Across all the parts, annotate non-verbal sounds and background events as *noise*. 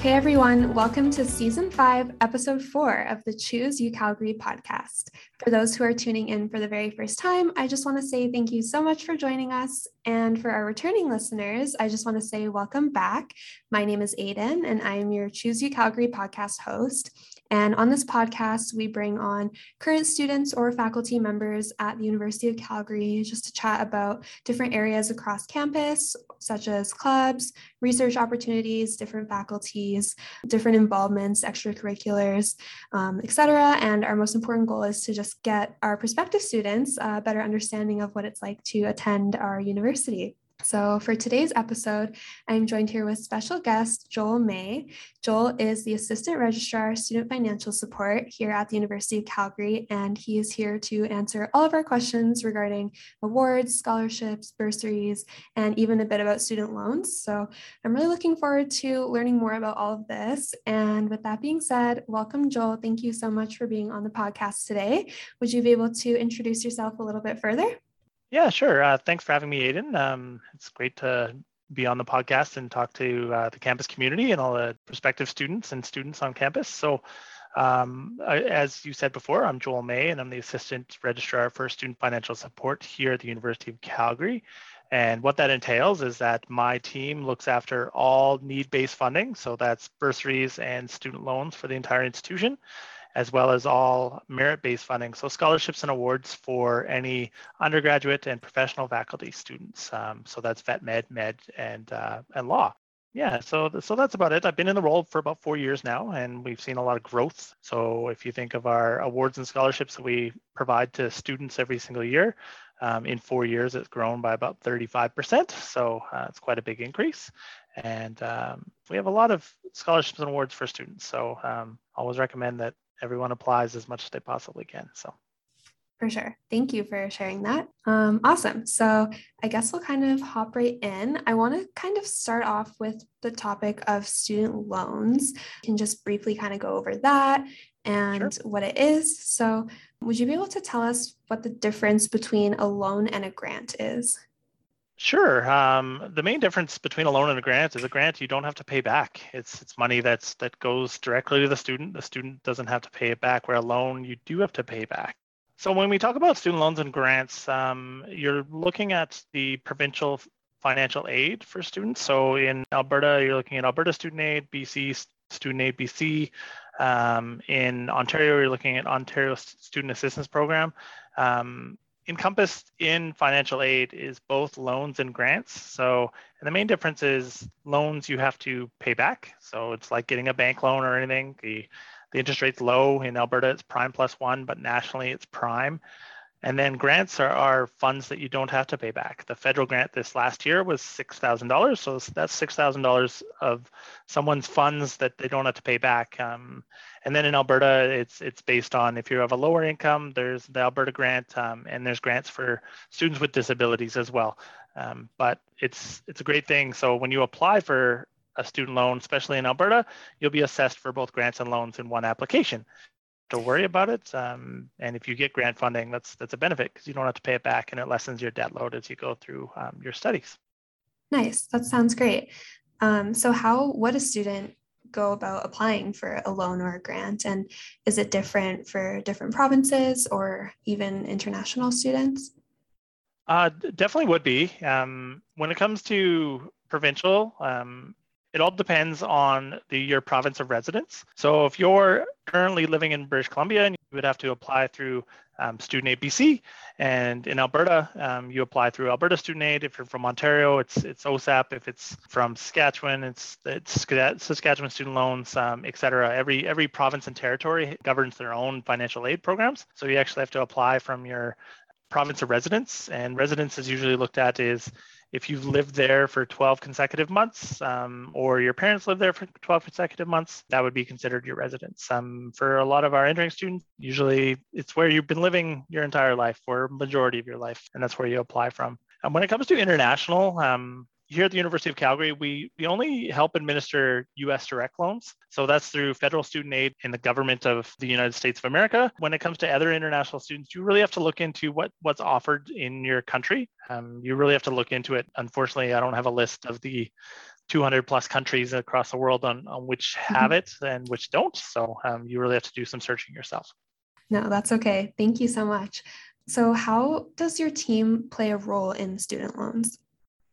Hey everyone, welcome to season five, episode four of the Choose U Calgary podcast. For those who are tuning in for the very first time, I just want to say thank you so much for joining us. And for our returning listeners, I just want to say welcome back. My name is Aiden, and I am your Choose U Calgary podcast host. And on this podcast, we bring on current students or faculty members at the University of Calgary just to chat about different areas across campus, such as clubs, research opportunities, different faculties, different involvements, extracurriculars, um, etc. And our most important goal is to just get our prospective students a better understanding of what it's like to attend our university. So, for today's episode, I'm joined here with special guest Joel May. Joel is the Assistant Registrar Student Financial Support here at the University of Calgary, and he is here to answer all of our questions regarding awards, scholarships, bursaries, and even a bit about student loans. So, I'm really looking forward to learning more about all of this. And with that being said, welcome, Joel. Thank you so much for being on the podcast today. Would you be able to introduce yourself a little bit further? Yeah, sure. Uh, thanks for having me, Aiden. Um, it's great to be on the podcast and talk to uh, the campus community and all the prospective students and students on campus. So, um, as you said before, I'm Joel May, and I'm the Assistant Registrar for Student Financial Support here at the University of Calgary. And what that entails is that my team looks after all need based funding. So that's bursaries and student loans for the entire institution as well as all merit-based funding, so scholarships and awards for any undergraduate and professional faculty students. Um, so that's vet med, med, and uh, and law. Yeah, so so that's about it. I've been in the role for about four years now, and we've seen a lot of growth. So if you think of our awards and scholarships that we provide to students every single year, um, in four years it's grown by about 35%. So uh, it's quite a big increase, and um, we have a lot of scholarships and awards for students. So um, always recommend that everyone applies as much as they possibly can. So for sure. Thank you for sharing that. Um, awesome. So I guess we'll kind of hop right in. I want to kind of start off with the topic of student loans. You can just briefly kind of go over that and sure. what it is. So would you be able to tell us what the difference between a loan and a grant is? Sure. Um, the main difference between a loan and a grant is a grant you don't have to pay back. It's it's money that's that goes directly to the student. The student doesn't have to pay it back. Where a loan you do have to pay back. So when we talk about student loans and grants, um, you're looking at the provincial financial aid for students. So in Alberta, you're looking at Alberta Student Aid, BC Student Aid BC. Um, in Ontario, you're looking at Ontario Student Assistance Program. Um, encompassed in financial aid is both loans and grants. So, and the main difference is loans you have to pay back. So it's like getting a bank loan or anything. The the interest rate's low in Alberta, it's prime plus one, but nationally it's prime. And then grants are, are funds that you don't have to pay back. The federal grant this last year was $6,000. So that's $6,000 of someone's funds that they don't have to pay back. Um, and then in Alberta, it's it's based on if you have a lower income, there's the Alberta grant, um, and there's grants for students with disabilities as well. Um, but it's it's a great thing. So when you apply for a student loan, especially in Alberta, you'll be assessed for both grants and loans in one application to worry about it. Um, and if you get grant funding, that's that's a benefit because you don't have to pay it back, and it lessens your debt load as you go through um, your studies. Nice, that sounds great. Um, so, how would a student go about applying for a loan or a grant, and is it different for different provinces or even international students? Uh, definitely would be. Um, when it comes to provincial, um, it all depends on the your province of residence. So if you're currently living in British Columbia, and you would have to apply through um, Student Aid BC, and in Alberta, um, you apply through Alberta Student Aid. If you're from Ontario, it's it's OSAP. If it's from Saskatchewan, it's it's Saskatchewan Student Loans, um, et cetera. Every every province and territory governs their own financial aid programs. So you actually have to apply from your province of residence, and residence is usually looked at is if you've lived there for 12 consecutive months um, or your parents live there for 12 consecutive months, that would be considered your residence. Um, for a lot of our entering students, usually it's where you've been living your entire life or majority of your life, and that's where you apply from. And when it comes to international, um, here at the University of Calgary, we, we only help administer US direct loans. So that's through federal student aid and the government of the United States of America. When it comes to other international students, you really have to look into what, what's offered in your country. Um, you really have to look into it. Unfortunately, I don't have a list of the 200 plus countries across the world on, on which mm-hmm. have it and which don't. So um, you really have to do some searching yourself. No, that's okay. Thank you so much. So, how does your team play a role in student loans?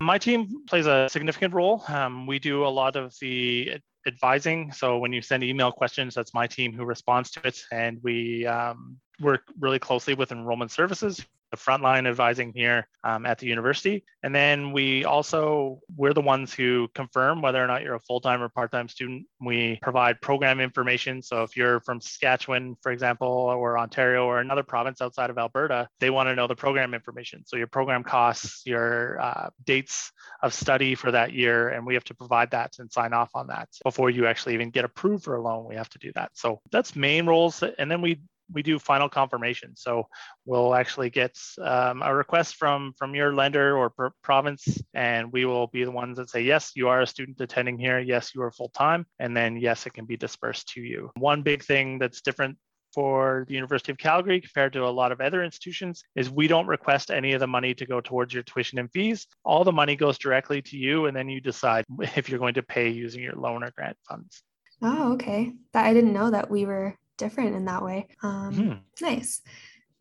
My team plays a significant role. Um, we do a lot of the advising. So when you send email questions, that's my team who responds to it. And we um, work really closely with enrollment services the frontline advising here um, at the university. And then we also, we're the ones who confirm whether or not you're a full-time or part-time student. We provide program information. So if you're from Saskatchewan, for example, or Ontario or another province outside of Alberta, they want to know the program information. So your program costs, your uh, dates of study for that year, and we have to provide that and sign off on that before you actually even get approved for a loan. We have to do that. So that's main roles. And then we we do final confirmation. So we'll actually get um, a request from from your lender or pr- province, and we will be the ones that say yes, you are a student attending here. Yes, you are full time, and then yes, it can be dispersed to you. One big thing that's different for the University of Calgary compared to a lot of other institutions is we don't request any of the money to go towards your tuition and fees. All the money goes directly to you, and then you decide *laughs* if you're going to pay using your loan or grant funds. Oh, okay. That I didn't know that we were different in that way. Um, hmm Nice.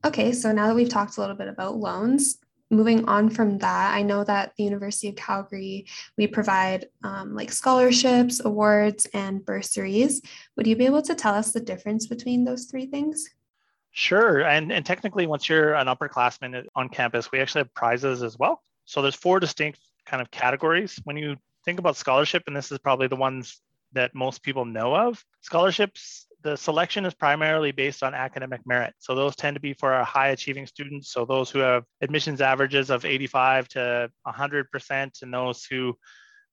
Okay, so now that we've talked a little bit about loans, moving on from that, I know that the University of Calgary, we provide um, like scholarships, awards, and bursaries. Would you be able to tell us the difference between those three things? Sure. And, and technically, once you're an upperclassman on campus, we actually have prizes as well. So there's four distinct kind of categories. When you think about scholarship, and this is probably the ones that most people know of, scholarships the selection is primarily based on academic merit. So those tend to be for our high achieving students. So those who have admissions averages of 85 to 100%, and those who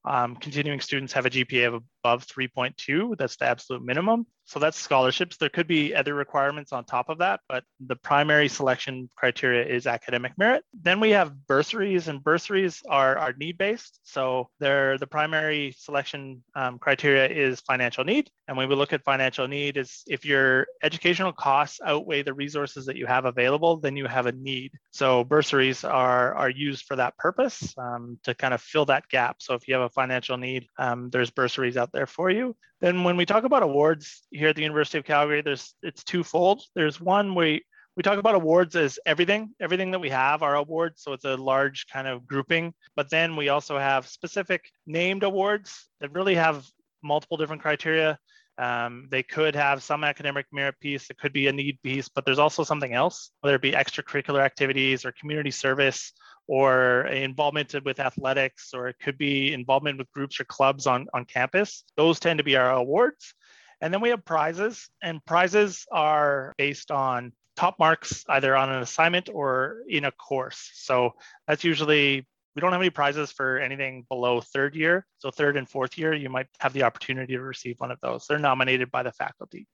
um, continuing students have a GPA of above 3.2. That's the absolute minimum. So that's scholarships. There could be other requirements on top of that, but the primary selection criteria is academic merit. Then we have bursaries, and bursaries are, are need based. So they're the primary selection um, criteria is financial need. And when we look at financial need, is if your educational costs outweigh the resources that you have available, then you have a need. So bursaries are, are used for that purpose um, to kind of fill that gap. So if you have a financial need, um, there's bursaries out there for you. Then when we talk about awards here at the University of Calgary, there's it's twofold. There's one we we talk about awards as everything, everything that we have are awards. So it's a large kind of grouping. But then we also have specific named awards that really have multiple different criteria. Um, they could have some academic merit piece, it could be a need piece, but there's also something else, whether it be extracurricular activities or community service or involvement with athletics, or it could be involvement with groups or clubs on, on campus. Those tend to be our awards. And then we have prizes, and prizes are based on top marks either on an assignment or in a course. So that's usually we don't have any prizes for anything below third year. So third and fourth year, you might have the opportunity to receive one of those. They're nominated by the faculty.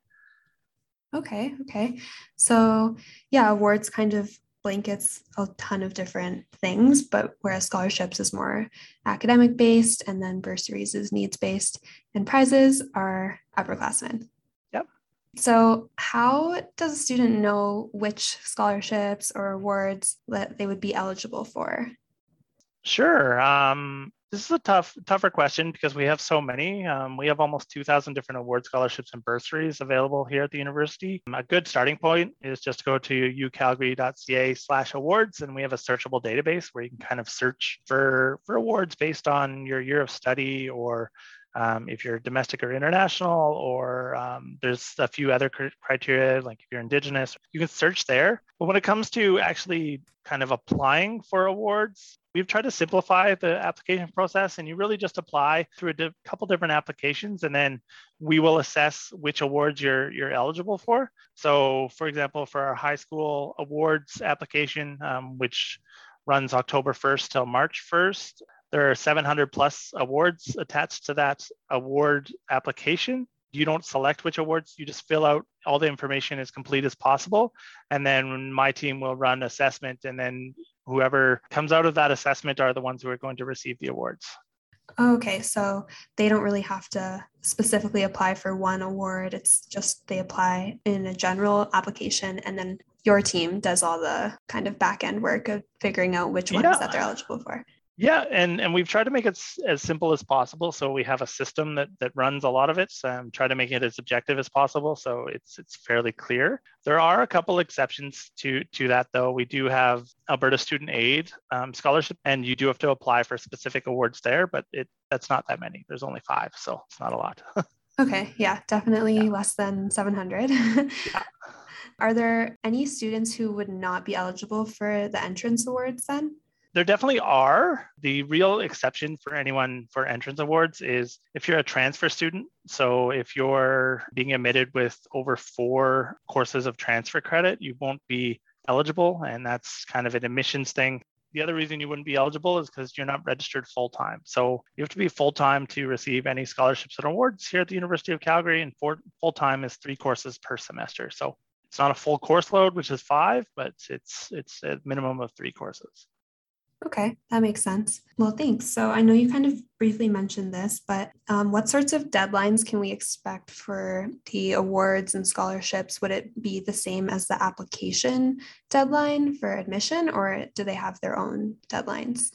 Okay, okay. So yeah, awards kind of blankets a ton of different things, but whereas scholarships is more academic based and then bursaries is needs based and prizes are upperclassmen. Yep. So how does a student know which scholarships or awards that they would be eligible for? Sure. Um, this is a tough, tougher question because we have so many. Um, we have almost 2,000 different award scholarships and bursaries available here at the university. A good starting point is just to go to ucalgary.ca slash awards, and we have a searchable database where you can kind of search for, for awards based on your year of study or um, if you're domestic or international, or um, there's a few other criteria, like if you're Indigenous, you can search there. But when it comes to actually kind of applying for awards, we've tried to simplify the application process and you really just apply through a di- couple different applications and then we will assess which awards you're you're eligible for so for example for our high school awards application um, which runs october 1st till march 1st there are 700 plus awards attached to that award application you don't select which awards you just fill out all the information as complete as possible and then my team will run assessment and then whoever comes out of that assessment are the ones who are going to receive the awards. Okay, so they don't really have to specifically apply for one award. It's just they apply in a general application and then your team does all the kind of back end work of figuring out which ones yeah. that they're eligible for. Yeah, and and we've tried to make it as simple as possible. So we have a system that that runs a lot of it. So um, try to make it as objective as possible. So it's it's fairly clear. There are a couple exceptions to to that though. We do have Alberta Student Aid um, scholarship, and you do have to apply for specific awards there, but it that's not that many. There's only five, so it's not a lot. *laughs* okay, yeah, definitely yeah. less than 700. yeah. *laughs* Are there any students who would not be eligible for the entrance awards then? There definitely are. The real exception for anyone for entrance awards is if you're a transfer student. So if you're being admitted with over four courses of transfer credit, you won't be eligible. And that's kind of an admissions thing. The other reason you wouldn't be eligible is because you're not registered full time. So you have to be full time to receive any scholarships and awards here at the University of Calgary. And full time is three courses per semester. So it's not a full course load, which is five, but it's it's a minimum of three courses. Okay, that makes sense. Well, thanks. So I know you kind of briefly mentioned this, but um, what sorts of deadlines can we expect for the awards and scholarships? Would it be the same as the application deadline for admission, or do they have their own deadlines?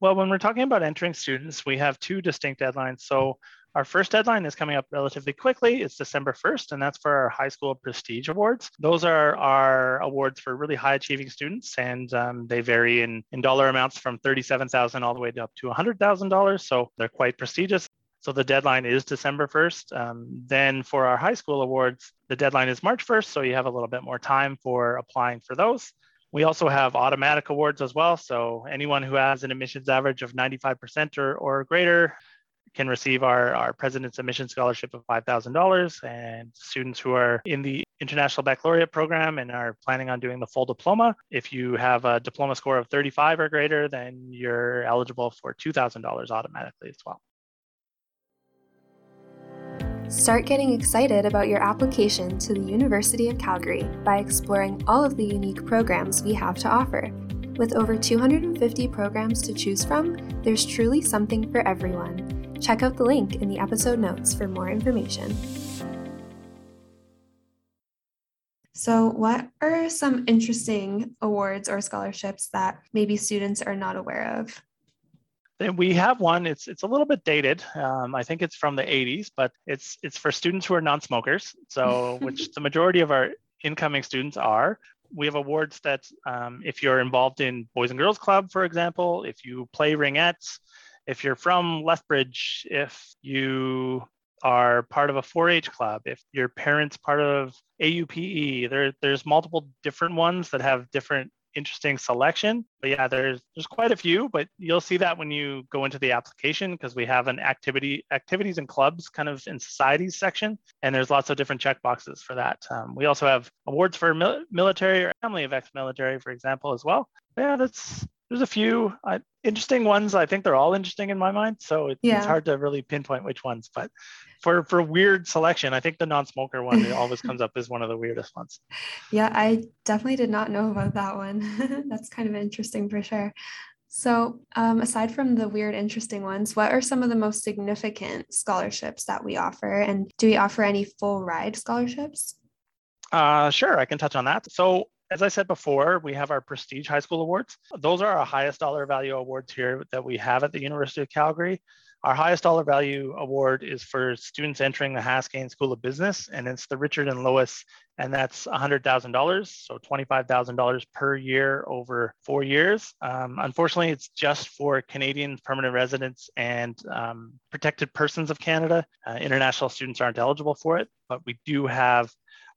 Well, when we're talking about entering students, we have two distinct deadlines. So our first deadline is coming up relatively quickly. It's December 1st, and that's for our high school prestige awards. Those are our awards for really high achieving students, and um, they vary in, in dollar amounts from 37000 all the way up to $100,000. So they're quite prestigious. So the deadline is December 1st. Um, then for our high school awards, the deadline is March 1st. So you have a little bit more time for applying for those. We also have automatic awards as well. So anyone who has an admissions average of 95% or, or greater can receive our, our President's Admission Scholarship of $5,000. And students who are in the International Baccalaureate program and are planning on doing the full diploma, if you have a diploma score of 35 or greater, then you're eligible for $2,000 automatically as well. Start getting excited about your application to the University of Calgary by exploring all of the unique programs we have to offer. With over 250 programs to choose from, there's truly something for everyone. Check out the link in the episode notes for more information. So, what are some interesting awards or scholarships that maybe students are not aware of? We have one. It's it's a little bit dated. Um, I think it's from the 80s, but it's it's for students who are non-smokers. So, *laughs* which the majority of our incoming students are. We have awards that um, if you're involved in Boys and Girls Club, for example, if you play ringettes, if you're from Lethbridge, if you are part of a 4-H club, if your parents part of AUPE, there, there's multiple different ones that have different interesting selection. But yeah, there's there's quite a few, but you'll see that when you go into the application because we have an activity activities and clubs kind of in societies section, and there's lots of different check boxes for that. Um, we also have awards for mil- military or family of ex-military, for example, as well. But yeah, that's there's a few uh, interesting ones. I think they're all interesting in my mind. So it, yeah. it's hard to really pinpoint which ones. But for for weird selection, I think the non-smoker one always comes up as one of the weirdest ones. *laughs* Yeah, I definitely did not know about that one. *laughs* That's kind of interesting for sure. So, um, aside from the weird, interesting ones, what are some of the most significant scholarships that we offer? And do we offer any full ride scholarships? Uh, sure, I can touch on that. So, as I said before, we have our Prestige High School Awards. Those are our highest dollar value awards here that we have at the University of Calgary. Our highest dollar value award is for students entering the Haskayne School of Business, and it's the Richard and Lois, and that's $100,000, so $25,000 per year over four years. Um, unfortunately, it's just for Canadian permanent residents and um, protected persons of Canada. Uh, international students aren't eligible for it, but we do have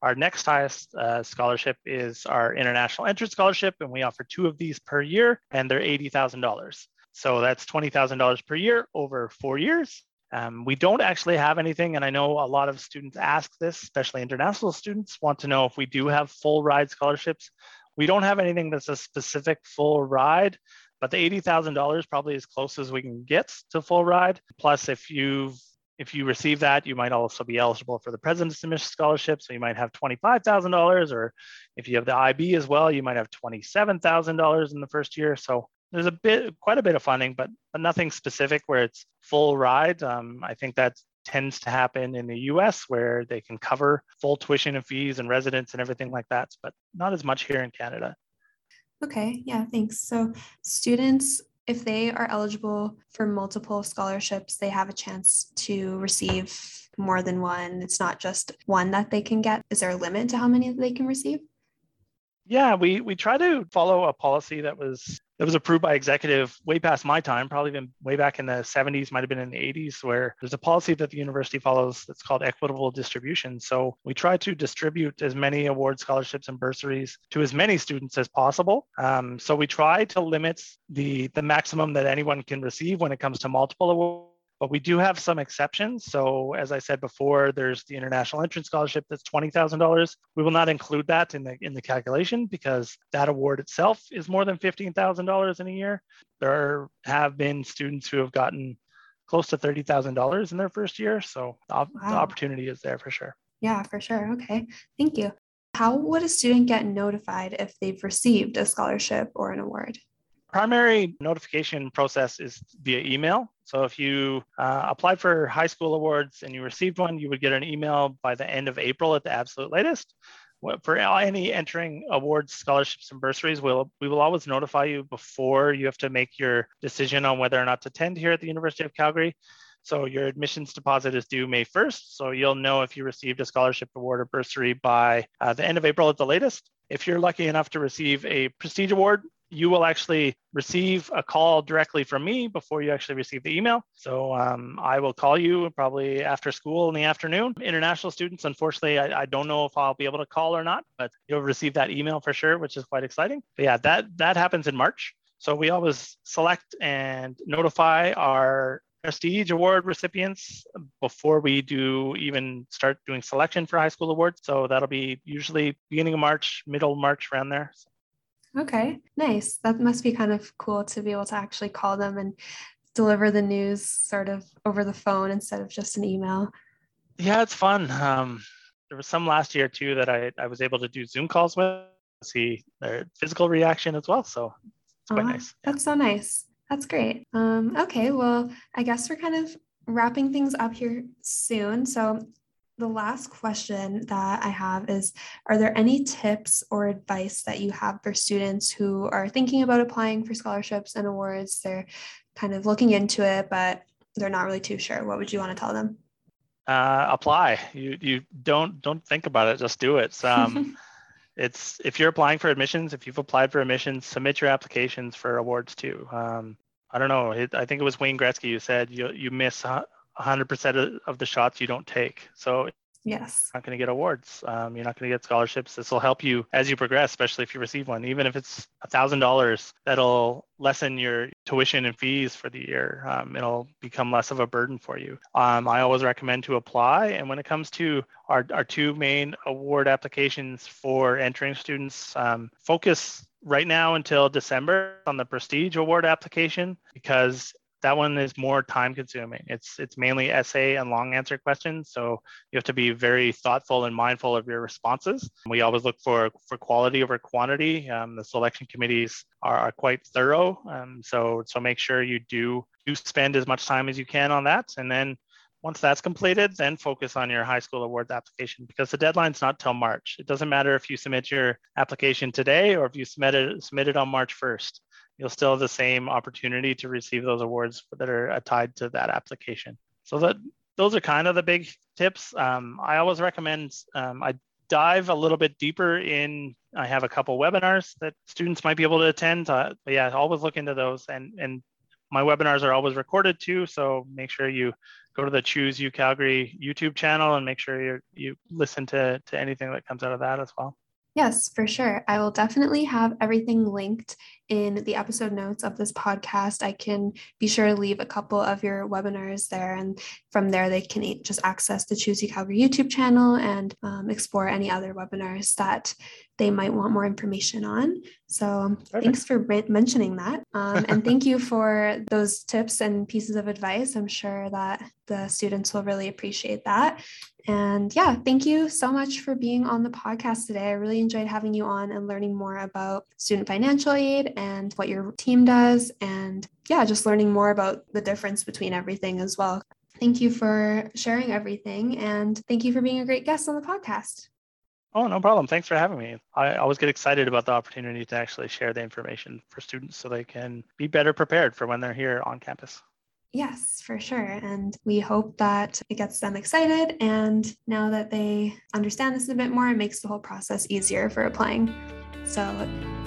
our next highest uh, scholarship is our International Entrance Scholarship, and we offer two of these per year, and they're $80,000. So that's $20,000 per year over four years. Um, we don't actually have anything, and I know a lot of students ask this, especially international students, want to know if we do have full ride scholarships. We don't have anything that's a specific full ride, but the $80,000 probably as close as we can get to full ride. Plus, if you've if you receive that, you might also be eligible for the President's Admission Scholarship. So you might have $25,000, or if you have the IB as well, you might have $27,000 in the first year. So there's a bit, quite a bit of funding, but, but nothing specific where it's full ride. Um, I think that tends to happen in the US where they can cover full tuition and fees and residence and everything like that, but not as much here in Canada. Okay, yeah, thanks. So students if they are eligible for multiple scholarships, they have a chance to receive more than one. It's not just one that they can get. Is there a limit to how many they can receive? Yeah, we we try to follow a policy that was that was approved by executive way past my time, probably even way back in the 70s, might have been in the 80s, where there's a policy that the university follows that's called equitable distribution. So we try to distribute as many award scholarships and bursaries to as many students as possible. Um, so we try to limit the the maximum that anyone can receive when it comes to multiple awards but we do have some exceptions. So as I said before, there's the international entrance scholarship that's $20,000. We will not include that in the in the calculation because that award itself is more than $15,000 in a year. There have been students who have gotten close to $30,000 in their first year. So wow. the opportunity is there for sure. Yeah, for sure. Okay. Thank you. How would a student get notified if they've received a scholarship or an award? primary notification process is via email. So if you uh, applied for high school awards and you received one, you would get an email by the end of April at the absolute latest. For any entering awards, scholarships, and bursaries, we'll, we will always notify you before you have to make your decision on whether or not to attend here at the University of Calgary. So your admissions deposit is due May 1st. So you'll know if you received a scholarship award or bursary by uh, the end of April at the latest. If you're lucky enough to receive a prestige award, you will actually receive a call directly from me before you actually receive the email. So um, I will call you probably after school in the afternoon. International students, unfortunately, I, I, don't know if I'll be able to call or not, but you'll receive that email for sure, which is quite exciting. But yeah, that that happens in March. So we always select and notify our prestige award recipients before we do even start doing selection for high school awards. So that'll be usually beginning of March, middle March around there. So Okay, nice. That must be kind of cool to be able to actually call them and deliver the news sort of over the phone instead of just an email. Yeah, it's fun. Um, there was some last year too that I, I was able to do Zoom calls with, see their physical reaction as well. So it's quite oh, nice. That's so nice. That's great. Um, okay, well, I guess we're kind of wrapping things up here soon. So the last question that I have is Are there any tips or advice that you have for students who are thinking about applying for scholarships and awards? They're kind of looking into it, but they're not really too sure. What would you want to tell them? Uh, apply. You you don't don't think about it. Just do it. Um, *laughs* it's if you're applying for admissions, if you've applied for admissions, submit your applications for awards too. Um, I don't know. It, I think it was Wayne Gretzky who said you you miss 100% of the shots you don't take. So yes, you're not going to get awards. Um, you're not going to get scholarships. This will help you as you progress, especially if you receive one. Even if it's a thousand dollars, that'll lessen your tuition and fees for the year. Um, it'll become less of a burden for you. Um, I always recommend to apply. And when it comes to our, our two main award applications for entering students, um, focus right now until December on the Prestige Award application because that one is more time consuming. It's it's mainly essay and long answer questions, so you have to be very thoughtful and mindful of your responses. We always look for for quality over quantity. Um, the selection committees are, are quite thorough, um, so so make sure you do do spend as much time as you can on that, and then once that's completed, then focus on your high school awards application because the deadline's not till March. It doesn't matter if you submit your application today or if you submit it, submit it on March 1st you'll still have the same opportunity to receive those awards that are tied to that application. So that those are kind of the big tips. Um, I always recommend um, I dive a little bit deeper in. I have a couple webinars that students might be able to attend. Uh, but yeah, always look into those. And and my webinars are always recorded too, so make sure you go to the Choose U Calgary YouTube channel and make sure you you listen to to anything that comes out of that as well. Yes, for sure. I will definitely have everything linked in the episode notes of this podcast. I can be sure to leave a couple of your webinars there, and from there, they can just access the Choose U Calgary YouTube channel and um, explore any other webinars that they might want more information on. So, Perfect. thanks for mentioning that. Um, and *laughs* thank you for those tips and pieces of advice. I'm sure that the students will really appreciate that. And yeah, thank you so much for being on the podcast today. I really enjoyed having you on and learning more about student financial aid and what your team does. And yeah, just learning more about the difference between everything as well. Thank you for sharing everything. And thank you for being a great guest on the podcast. Oh, no problem. Thanks for having me. I always get excited about the opportunity to actually share the information for students so they can be better prepared for when they're here on campus. Yes, for sure. And we hope that it gets them excited. And now that they understand this a bit more, it makes the whole process easier for applying. So,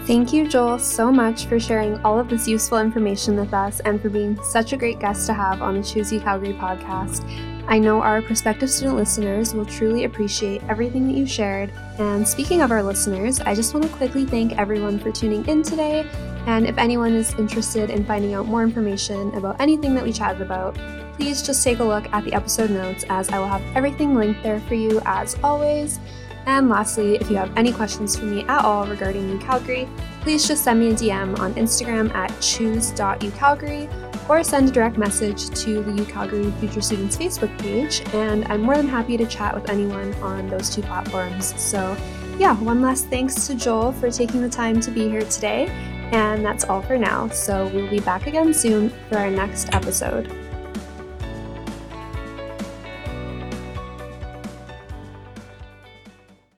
thank you, Joel, so much for sharing all of this useful information with us and for being such a great guest to have on the Choose U Calgary podcast. I know our prospective student listeners will truly appreciate everything that you shared. And speaking of our listeners, I just want to quickly thank everyone for tuning in today. And if anyone is interested in finding out more information about anything that we chatted about, please just take a look at the episode notes as I will have everything linked there for you as always. And lastly, if you have any questions for me at all regarding UCalgary, please just send me a DM on Instagram at choose.ucalgary or send a direct message to the UCalgary Future Students Facebook page, and I'm more than happy to chat with anyone on those two platforms. So, yeah, one last thanks to Joel for taking the time to be here today, and that's all for now. So, we'll be back again soon for our next episode.